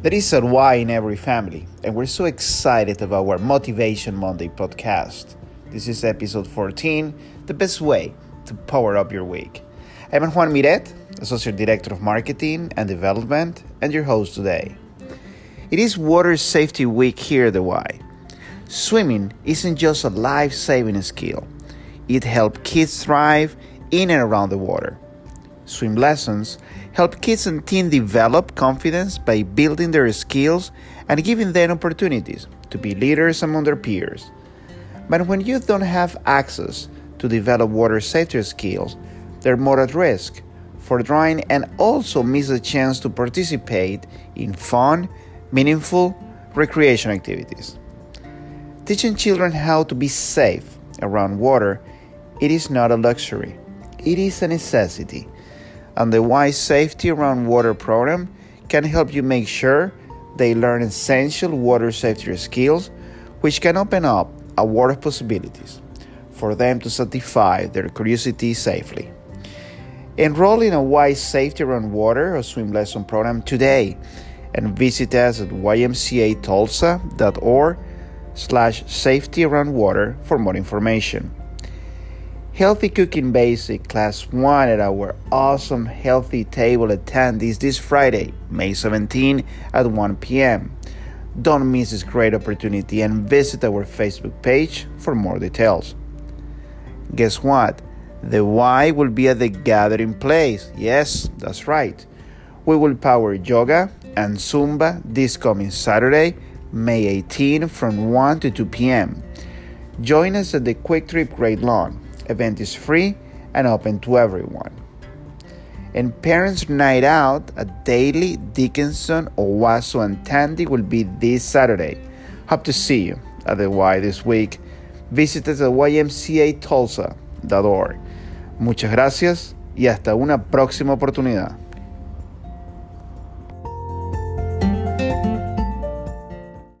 There is a why in every family, and we're so excited about our Motivation Monday podcast. This is episode 14 The Best Way to Power Up Your Week. I'm Juan Miret, Associate Director of Marketing and Development, and your host today. It is Water Safety Week here at the Y. Swimming isn't just a life saving skill, it helps kids thrive in and around the water. Swim lessons help kids and teens develop confidence by building their skills and giving them opportunities to be leaders among their peers. But when youth don't have access to develop water safety skills, they're more at risk for drowning and also miss a chance to participate in fun, meaningful recreation activities. Teaching children how to be safe around water, it is not a luxury. It is a necessity and the Y Safety Around Water program can help you make sure they learn essential water safety skills, which can open up a world of possibilities for them to satisfy their curiosity safely. Enroll in a Y Safety Around Water or swim lesson program today and visit us at ymcatulsa.org slash safety around water for more information. Healthy Cooking Basic Class 1 at our awesome Healthy Table attendees this Friday, May 17 at 1 p.m. Don't miss this great opportunity and visit our Facebook page for more details. Guess what? The Y will be at the gathering place. Yes, that's right. We will power yoga and Zumba this coming Saturday, May 18 from 1 to 2 p.m. Join us at the QuikTrip Great Lawn event is free and open to everyone. And Parents Night Out at Daly, Dickinson, Owasso, and Tandy will be this Saturday. Hope to see you at the Y this week. Visit us at ymcatulsa.org. Muchas gracias y hasta una próxima oportunidad.